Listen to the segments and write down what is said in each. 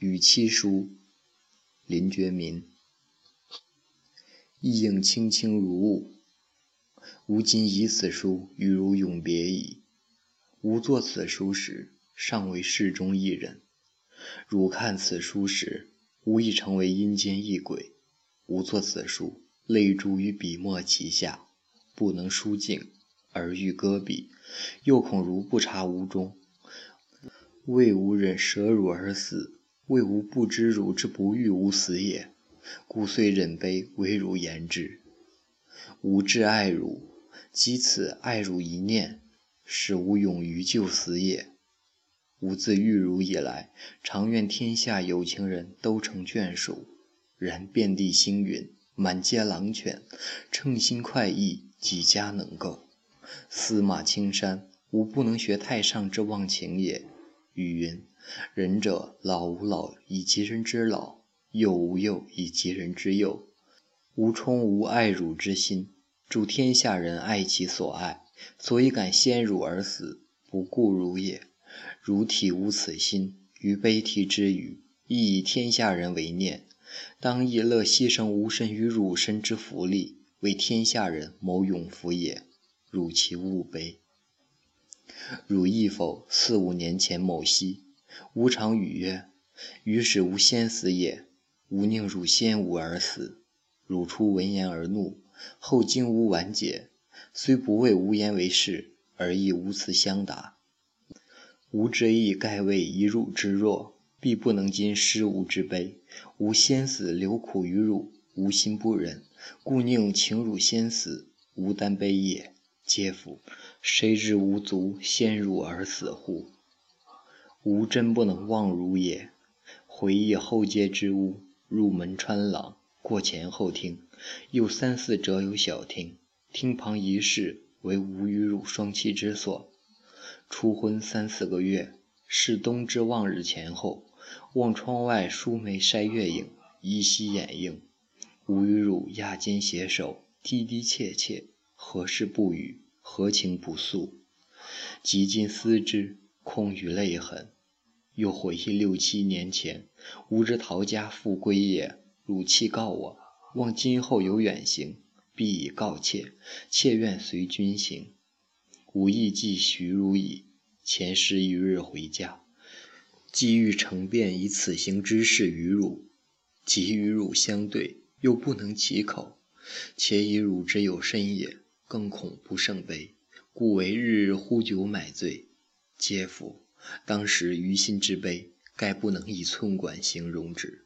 与妻书，林觉民。意应清清如雾，吾今以此书与汝永别矣。吾作此书时，尚为世中一人；汝看此书时，吾亦成为阴间一鬼。吾作此书，泪珠于笔墨齐下，不能书尽，而欲搁笔，又恐汝不察吾衷，为吾忍舍汝而死，为吾不知汝之不欲吾死也。故遂忍悲，为汝言之。吾至爱汝，积此爱汝一念，使吾勇于就死也。吾自遇汝以来，常愿天下有情人都成眷属。然遍地星云，满街狼犬，称心快意，几家能够？司马青山，吾不能学太上之忘情也。语云：仁者老吾老以及人之老。幼吾幼以及人之幼，吾充无爱汝之心，助天下人爱其所爱，所以敢先汝而死，不顾汝也。汝体无此心，于悲啼之余，亦以天下人为念，当亦乐牺牲吾身与汝身之福利，为天下人谋永福也。汝其勿悲。汝亦否？四五年前某夕，吾常语曰：“于是吾先死也。”吾宁汝先吾而死。汝初闻言而怒，后经吾婉解，虽不为吾言为是，而亦无辞相答。吾之意盖为以汝之弱，必不能禁失吾之悲。吾先死留苦于汝，吾心不忍，故宁请汝先死，吾担悲也。嗟夫！谁知吾足先汝而死乎？吾真不能忘汝也。回忆后街之屋。入门穿廊，过前后厅，又三四折有小厅。厅旁一室为吾与汝双栖之所。初婚三四个月，是冬之望日前后，望窗外疏梅筛月影，依稀掩映。吾与汝压肩携手，滴滴切切，何事不语，何情不诉？及今思之，空余泪痕。又回忆六七年前，吾之陶家复归也。汝弃告我，望今后有远行，必以告切。切愿随君行。吾亦既许汝矣。前十余日回家，既欲成便以此行之事与汝，即与汝相对，又不能启口。且以汝之有身也，更恐不胜悲，故为日日呼酒买醉。嗟夫！当时于心之悲，盖不能以寸管形容之。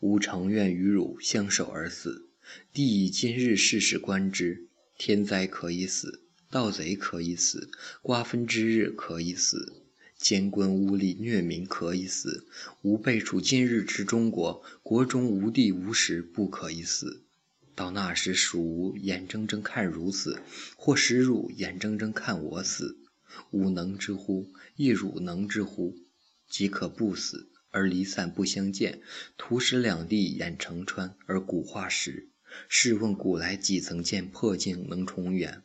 吾诚愿与汝相守而死。帝以今日事事观之，天灾可以死，盗贼可以死，瓜分之日可以死，奸官污吏虐民可以死。吾辈处今日之中国，国中无地无时，不可以死。到那时，属吾眼睁睁看汝死，或使汝眼睁睁看我死。吾能之乎？亦汝能之乎？即可不死而离散不相见，徒使两地眼成川而古化石。试问古来几曾见破镜能重圆？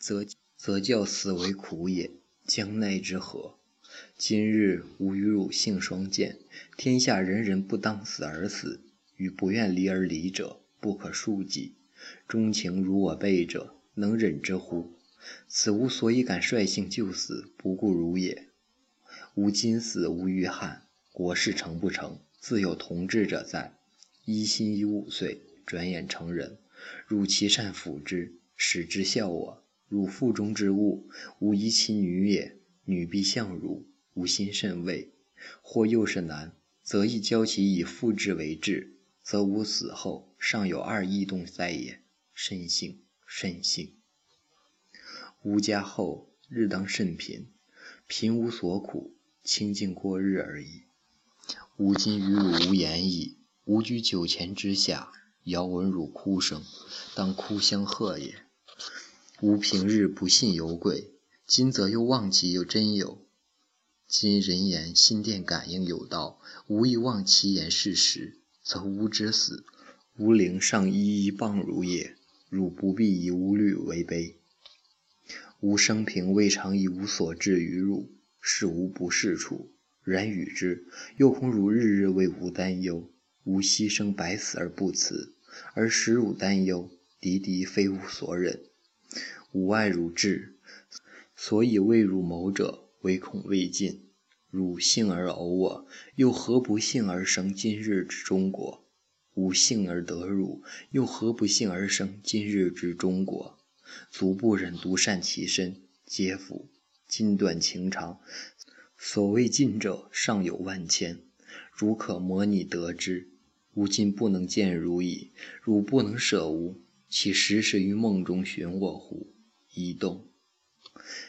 则则教死为苦也，将奈之何？今日吾与汝性双见，天下人人不当死而死，与不愿离而离者不可数计。钟情如我辈者，能忍之乎？此吾所以敢率性就死，不顾汝也。吾今死无余憾，国事成不成，自有同志者在。一心已五岁，转眼成人。汝其善抚之，使之孝我。汝腹中之物，吾宜其女也。女必向汝，吾心甚慰。或又是男，则亦教其以父之为质，则吾死后尚有二异动在也。甚幸，甚幸。吾家后日当甚贫，贫无所苦，清静过日而已。吾今与汝无言矣。吾居酒泉之下，遥闻汝哭声，当哭相贺也。吾平日不信有鬼，今则又忘其有真有。今人言心电感应有道，吾亦忘其言是实，则吾之死，吾灵尚一一谤汝也。汝不必以吾虑为悲。吾生平未尝以无所至于汝，是无不是处。然与之，又恐汝日日为吾担忧。吾牺牲百死而不辞，而使汝担忧，敌敌非吾所忍。吾爱汝至，所以为汝谋者，唯恐未尽。汝幸而偶我，又何不幸而生今日之中国？吾幸而得汝，又何不幸而生今日之中国？足不忍独善其身，嗟夫！筋断情长，所谓近者尚有万千，汝可模拟得之。吾今不能见汝矣，汝不能舍吾，岂时时于梦中寻我乎？移动。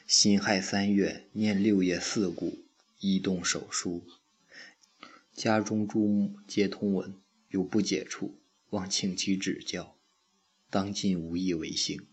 辛亥三月，念六月四顾，移动手书。家中诸母皆通文，有不解处，望请其指教。当今无意为行。